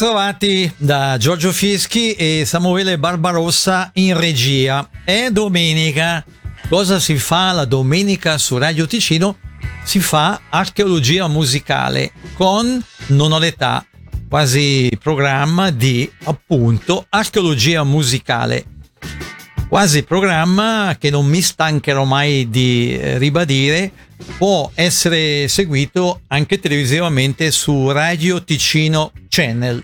Ritrovati da Giorgio Fieschi e Samuele Barbarossa in regia. È domenica. Cosa si fa la domenica su Radio Ticino? Si fa archeologia musicale con Non ho l'età, quasi programma di appunto archeologia musicale. Quasi programma che non mi stancherò mai di eh, ribadire può essere seguito anche televisivamente su Radio Ticino Channel.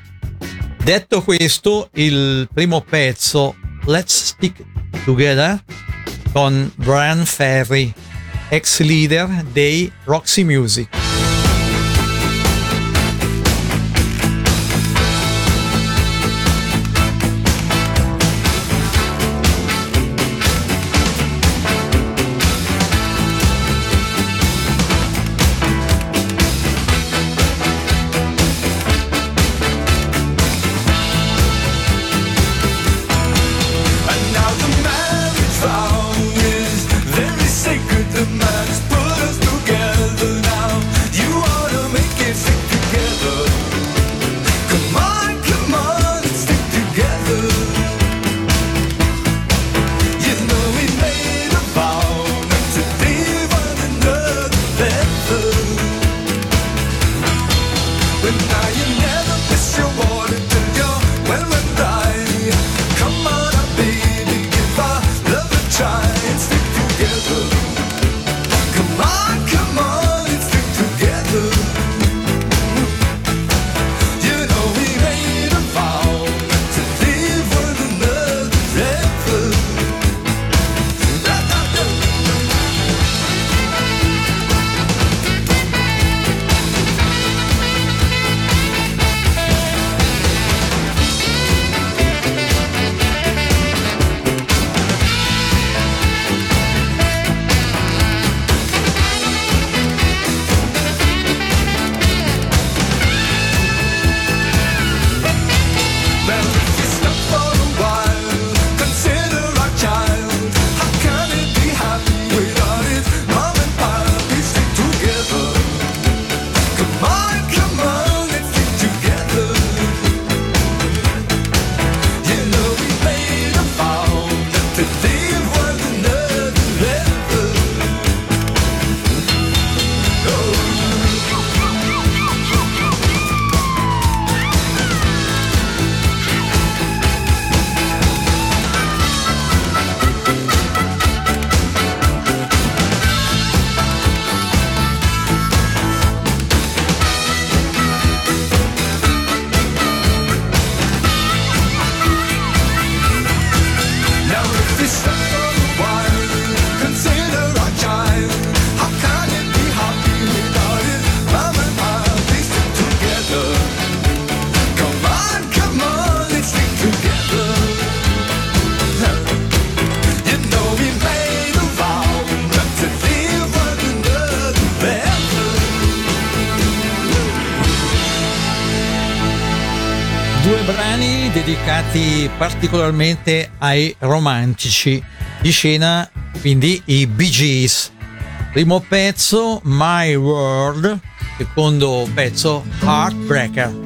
Detto questo, il primo pezzo, Let's Stick Together, con Brian Ferry, ex leader dei Roxy Music. Particolarmente ai romantici di scena, quindi i Bee Gees. Primo pezzo My World, secondo pezzo Heartbreaker.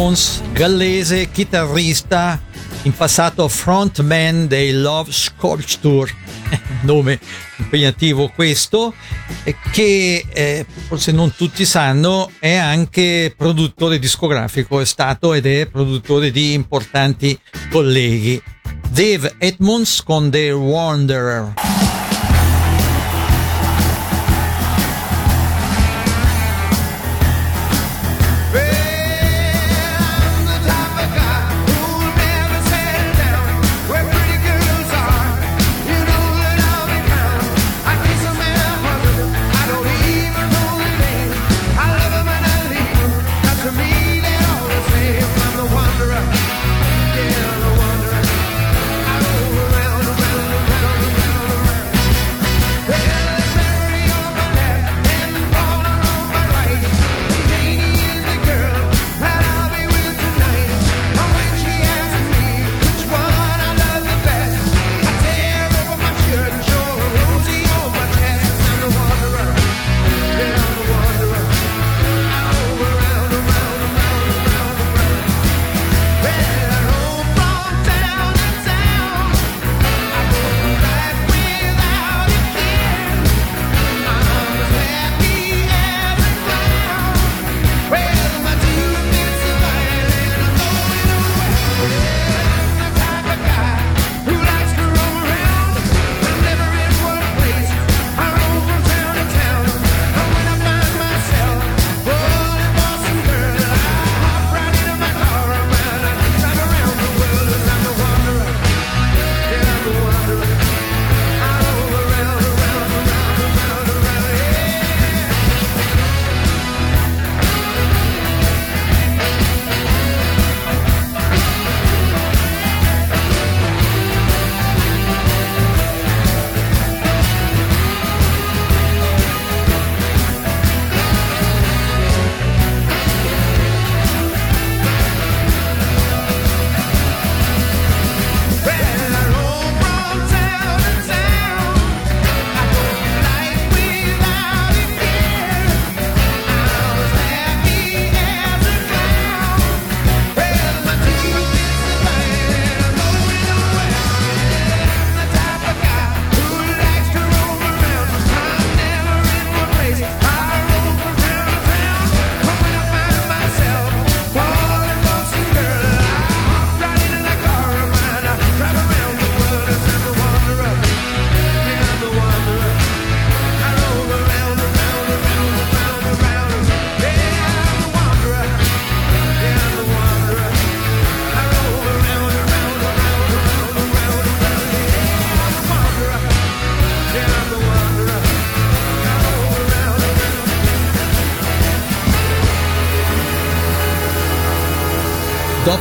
Edmonds, gallese, chitarrista, in passato frontman dei Love Tour, nome impegnativo questo, che eh, forse non tutti sanno è anche produttore discografico, è stato ed è produttore di importanti colleghi. Dave Edmonds con The Wanderer.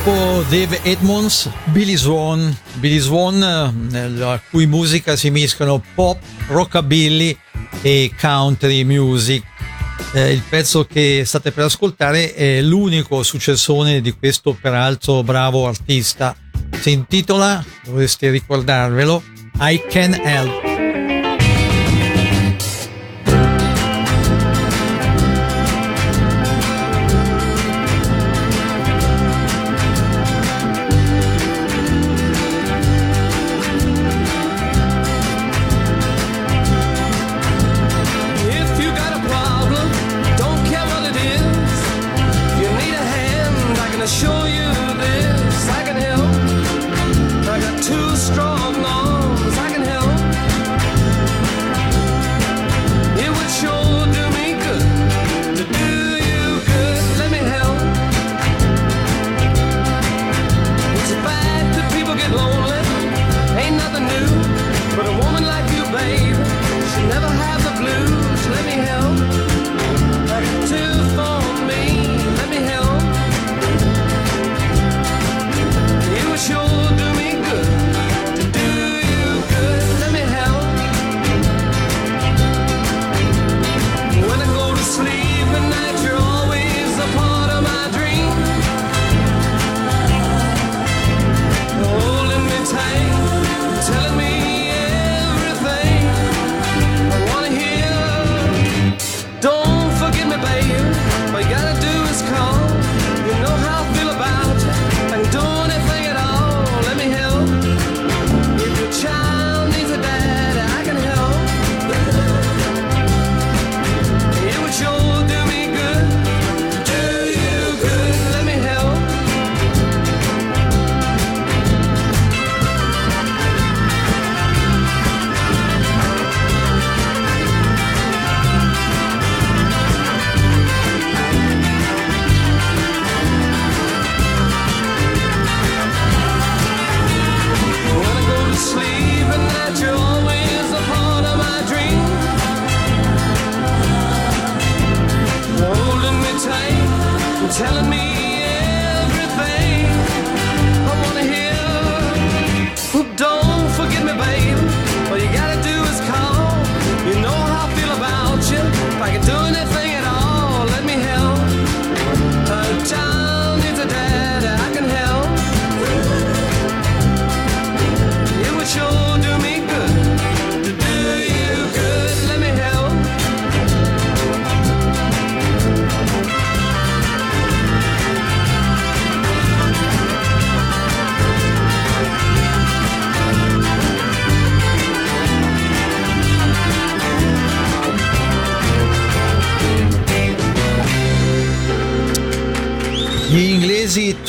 Dopo Dave Edmonds, Billy Swan, Billy Swan, eh, cui musica si mischiano pop, rockabilly e country music. Eh, il pezzo che state per ascoltare è l'unico successone di questo peraltro bravo artista. Si intitola, dovreste ricordarvelo, I Can Help.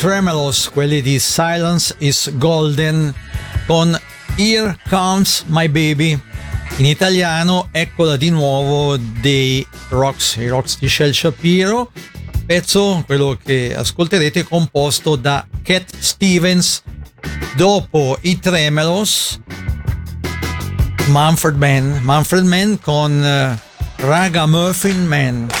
Tremolos, quelli di Silence is Golden, con Here Comes My Baby. In italiano, eccola di nuovo dei Rocks, i Rocks di Shell Shapiro, pezzo, quello che ascolterete, composto da Cat Stevens. Dopo i Tremolos, Manfred Mann, Manfred Mann con uh, Ragamuffin Man.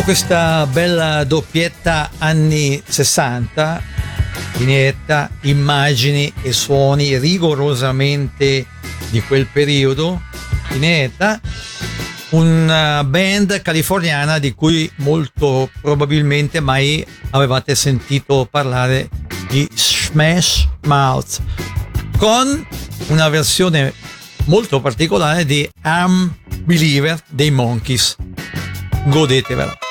Dopo questa bella doppietta anni 60, vignetta, immagini e suoni rigorosamente di quel periodo, vignetta, una band californiana di cui molto probabilmente mai avevate sentito parlare di Smash Mouth, con una versione molto particolare di I'm Believer dei Monkeys godetevela.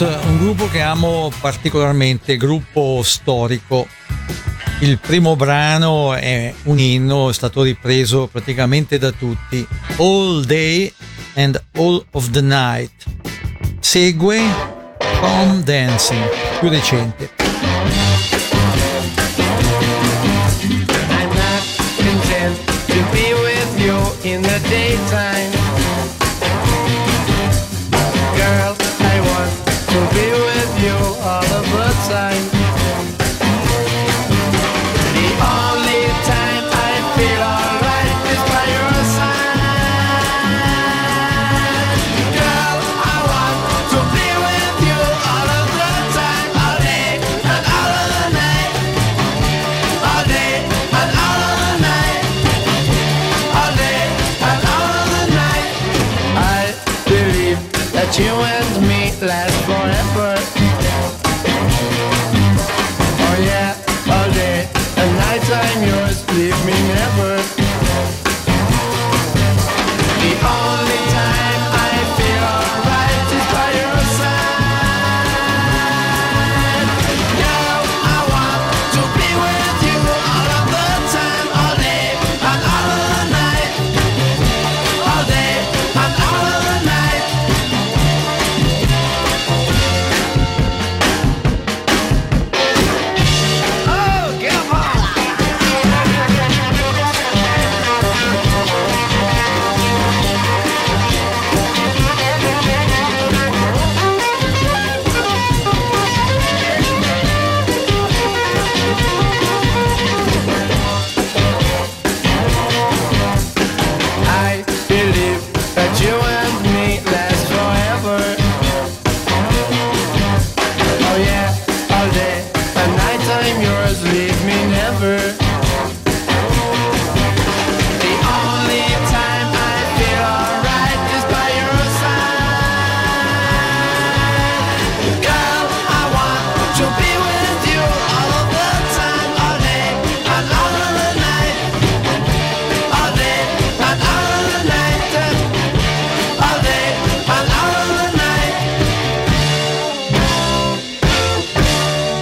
Un gruppo che amo particolarmente, gruppo storico. Il primo brano è un inno, è stato ripreso praticamente da tutti. All Day and All of the Night. Segue Come Dancing, più recente. I'm not content to be with you in the daytime. you and me last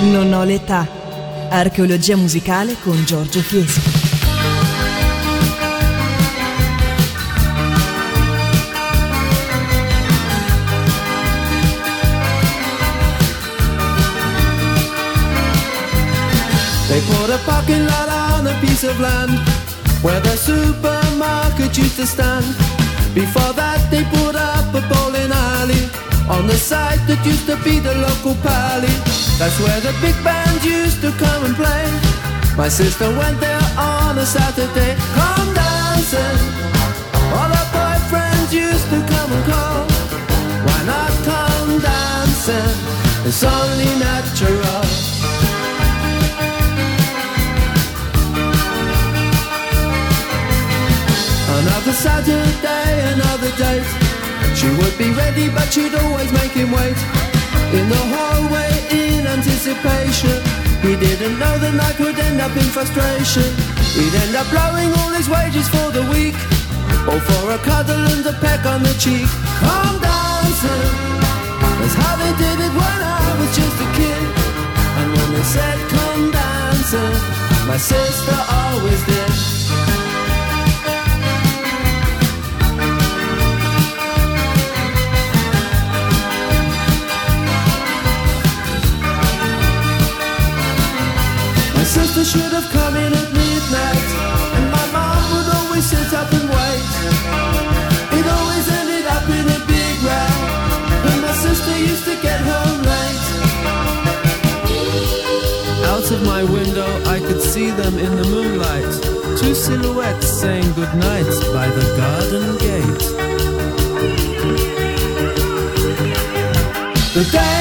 Parole età. Archeologia musicale con Giorgio Fieschi. They put a parking lot on a piece of land where the supermarket used to stand. Before that, they put up a bowling alley on the site that used to be the local pally. That's where the big band used to come and play. My sister went there on a Saturday, come dancing. All her boyfriends used to come and call. Why not come dancing? It's only natural. Another Saturday, another date. She would be ready, but she'd always make him wait. In the hallway, in anticipation. He didn't know the night would end up in frustration. He'd end up blowing all his wages for the week. Or for a cuddle and a peck on the cheek. Come dancing. That's how they did it when I was just a kid. And when they said come dancing, my sister always did. Sister should have come in at midnight. And my mom would always sit up and wait. It always ended up in a big row And my sister used to get home late. Out of my window I could see them in the moonlight. Two silhouettes saying goodnight by the garden gate. The day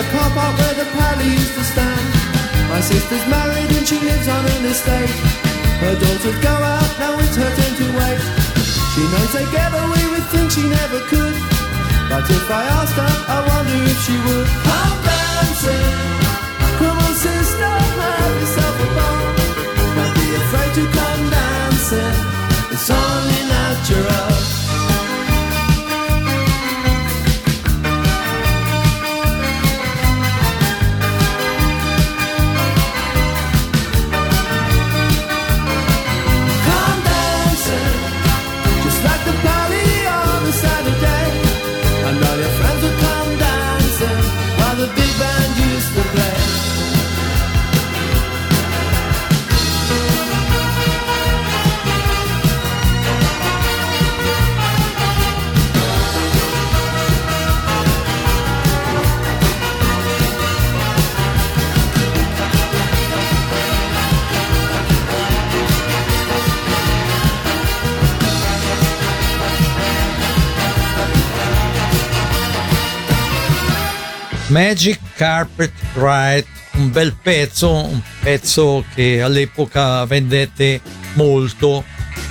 a car park where the pally used to stand. My sister's married and she lives on an estate. Her daughters go out, now it's her turn to wait. She knows they get away with things she never could. But if I asked her, I wonder if she would. I'm dancing. Come on sister, have yourself a ball. Don't be afraid to come dancing. It's only natural Magic Carpet Ride, un bel pezzo, un pezzo che all'epoca vendette molto.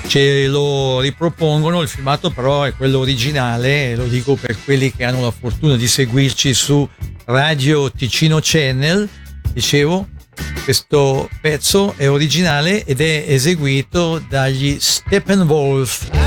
Ce lo ripropongono, il filmato però è quello originale, lo dico per quelli che hanno la fortuna di seguirci su Radio Ticino Channel. Dicevo, questo pezzo è originale ed è eseguito dagli Steppenwolf.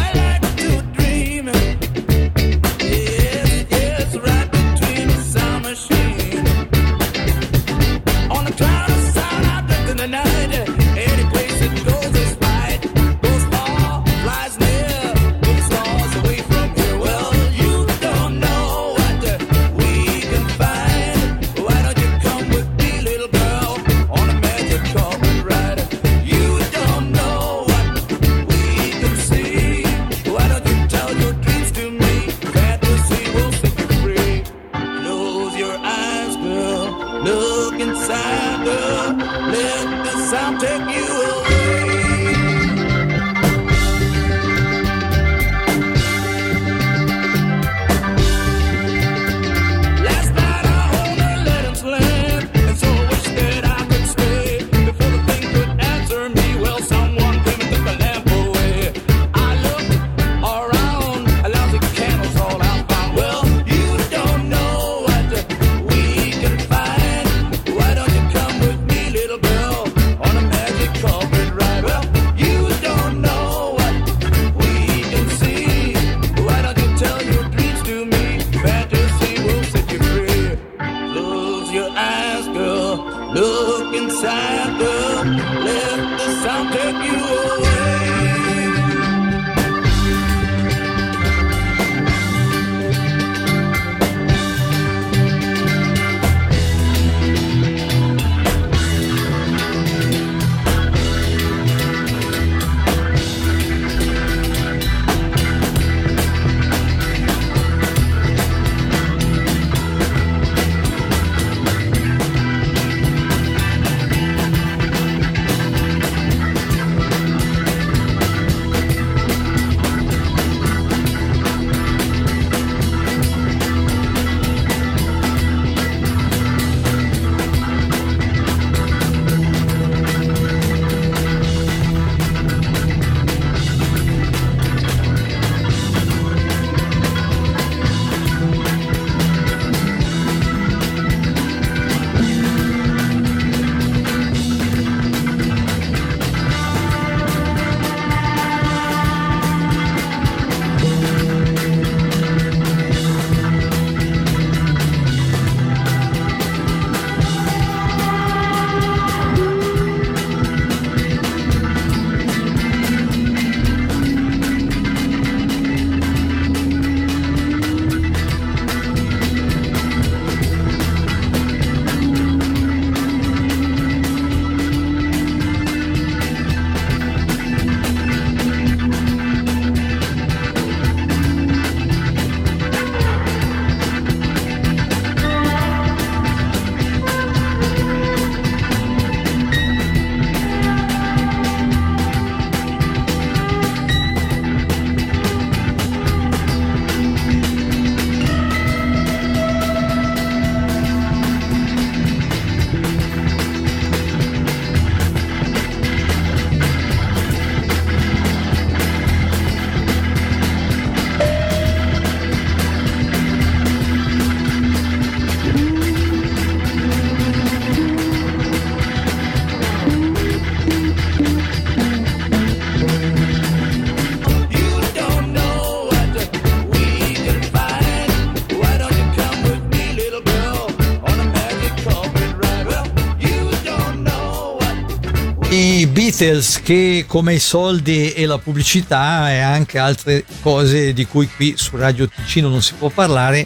Beatles che come i soldi e la pubblicità e anche altre cose di cui qui su Radio Ticino non si può parlare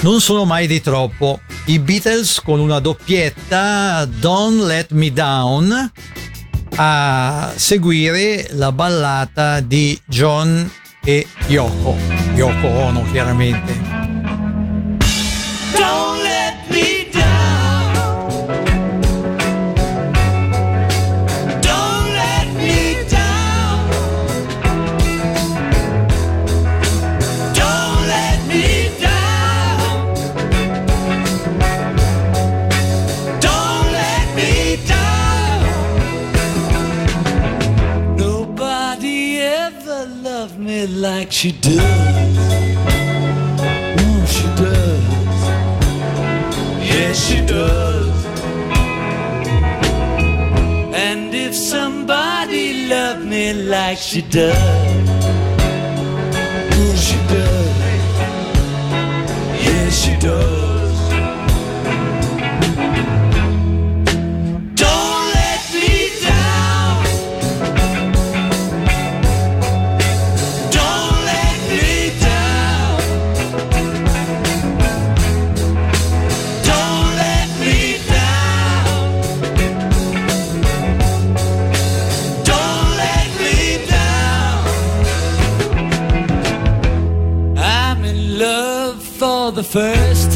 non sono mai di troppo. I Beatles con una doppietta Don't Let Me Down a seguire la ballata di John e Yoko. Yoko Ono chiaramente. She does. Oh, she does. Yes, she does. And if somebody loved me like she does, oh, she does. Yes, she does. The first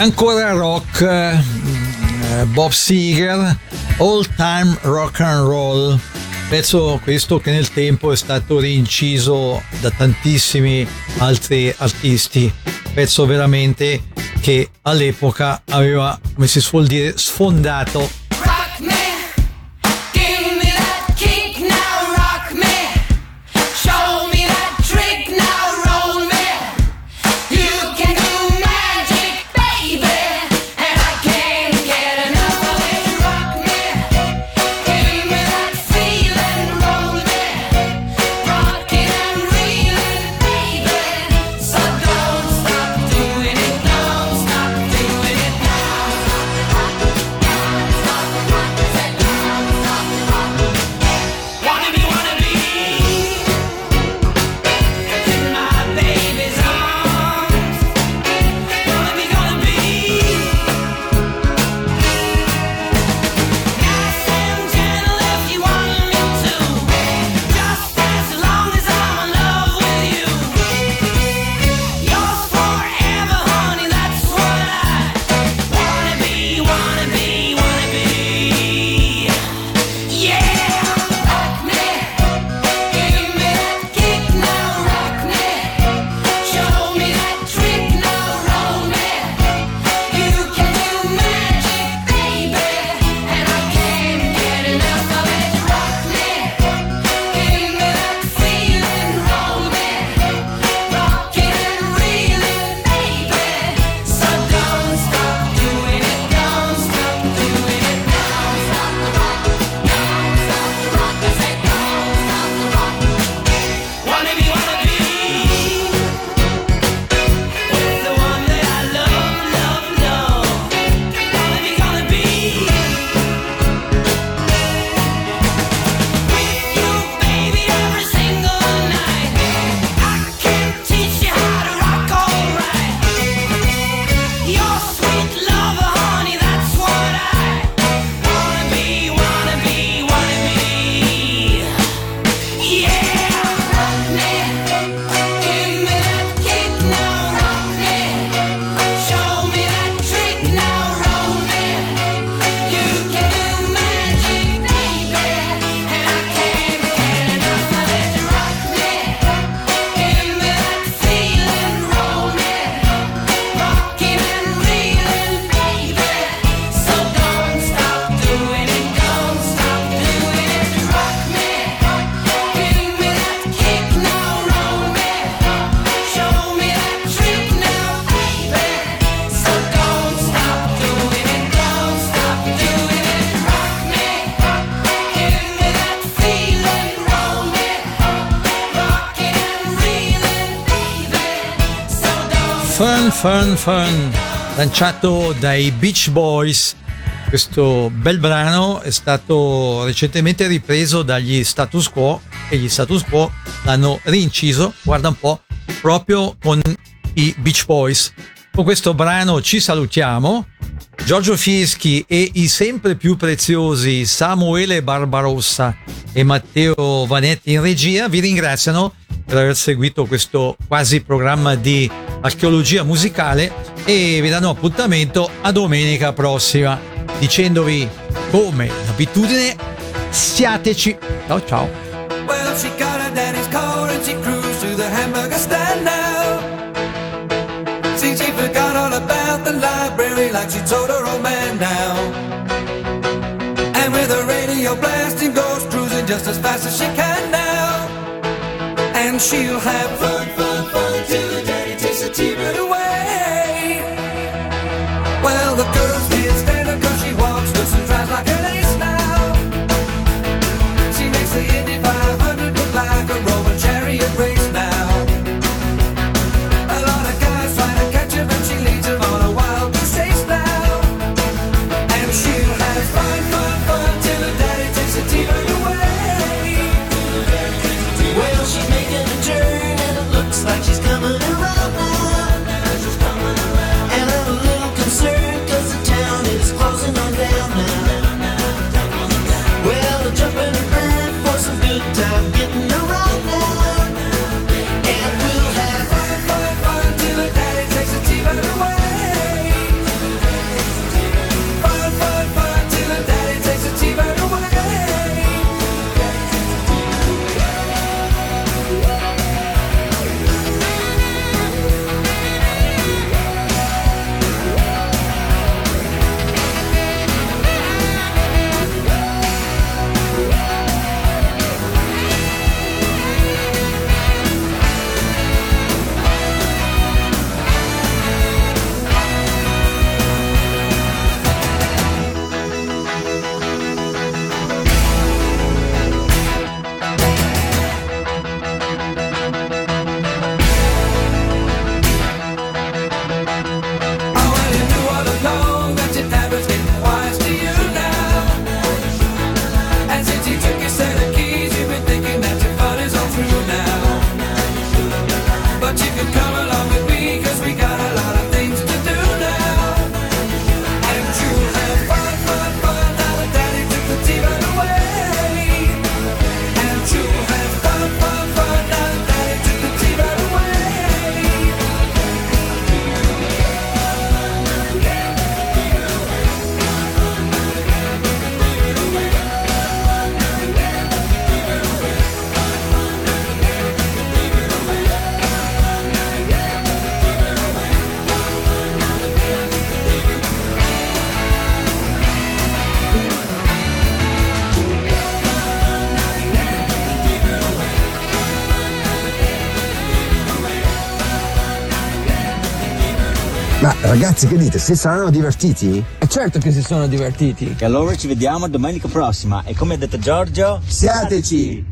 Ancora rock, eh, eh, Bob Seger, All Time Rock and Roll, pezzo questo che nel tempo è stato rinciso da tantissimi altri artisti, pezzo veramente che all'epoca aveva, come si suol dire, sfondato Fun lanciato dai Beach Boys. Questo bel brano è stato recentemente ripreso dagli Status Quo e gli Status Quo l'hanno rinciso, guarda un po', proprio con i Beach Boys. Con questo brano ci salutiamo. Giorgio Fieschi e i sempre più preziosi Samuele Barbarossa e Matteo Vanetti in regia vi ringraziano per aver seguito questo quasi programma di archeologia musicale e vi danno appuntamento a domenica prossima dicendovi come d'abitudine siateci. Ciao ciao. Just as fast as she can now. And she'll have fun. achieve it away. Ragazzi, che dite? Si saranno divertiti? È certo che si sono divertiti. E allora ci vediamo domenica prossima e come ha detto Giorgio, siateci!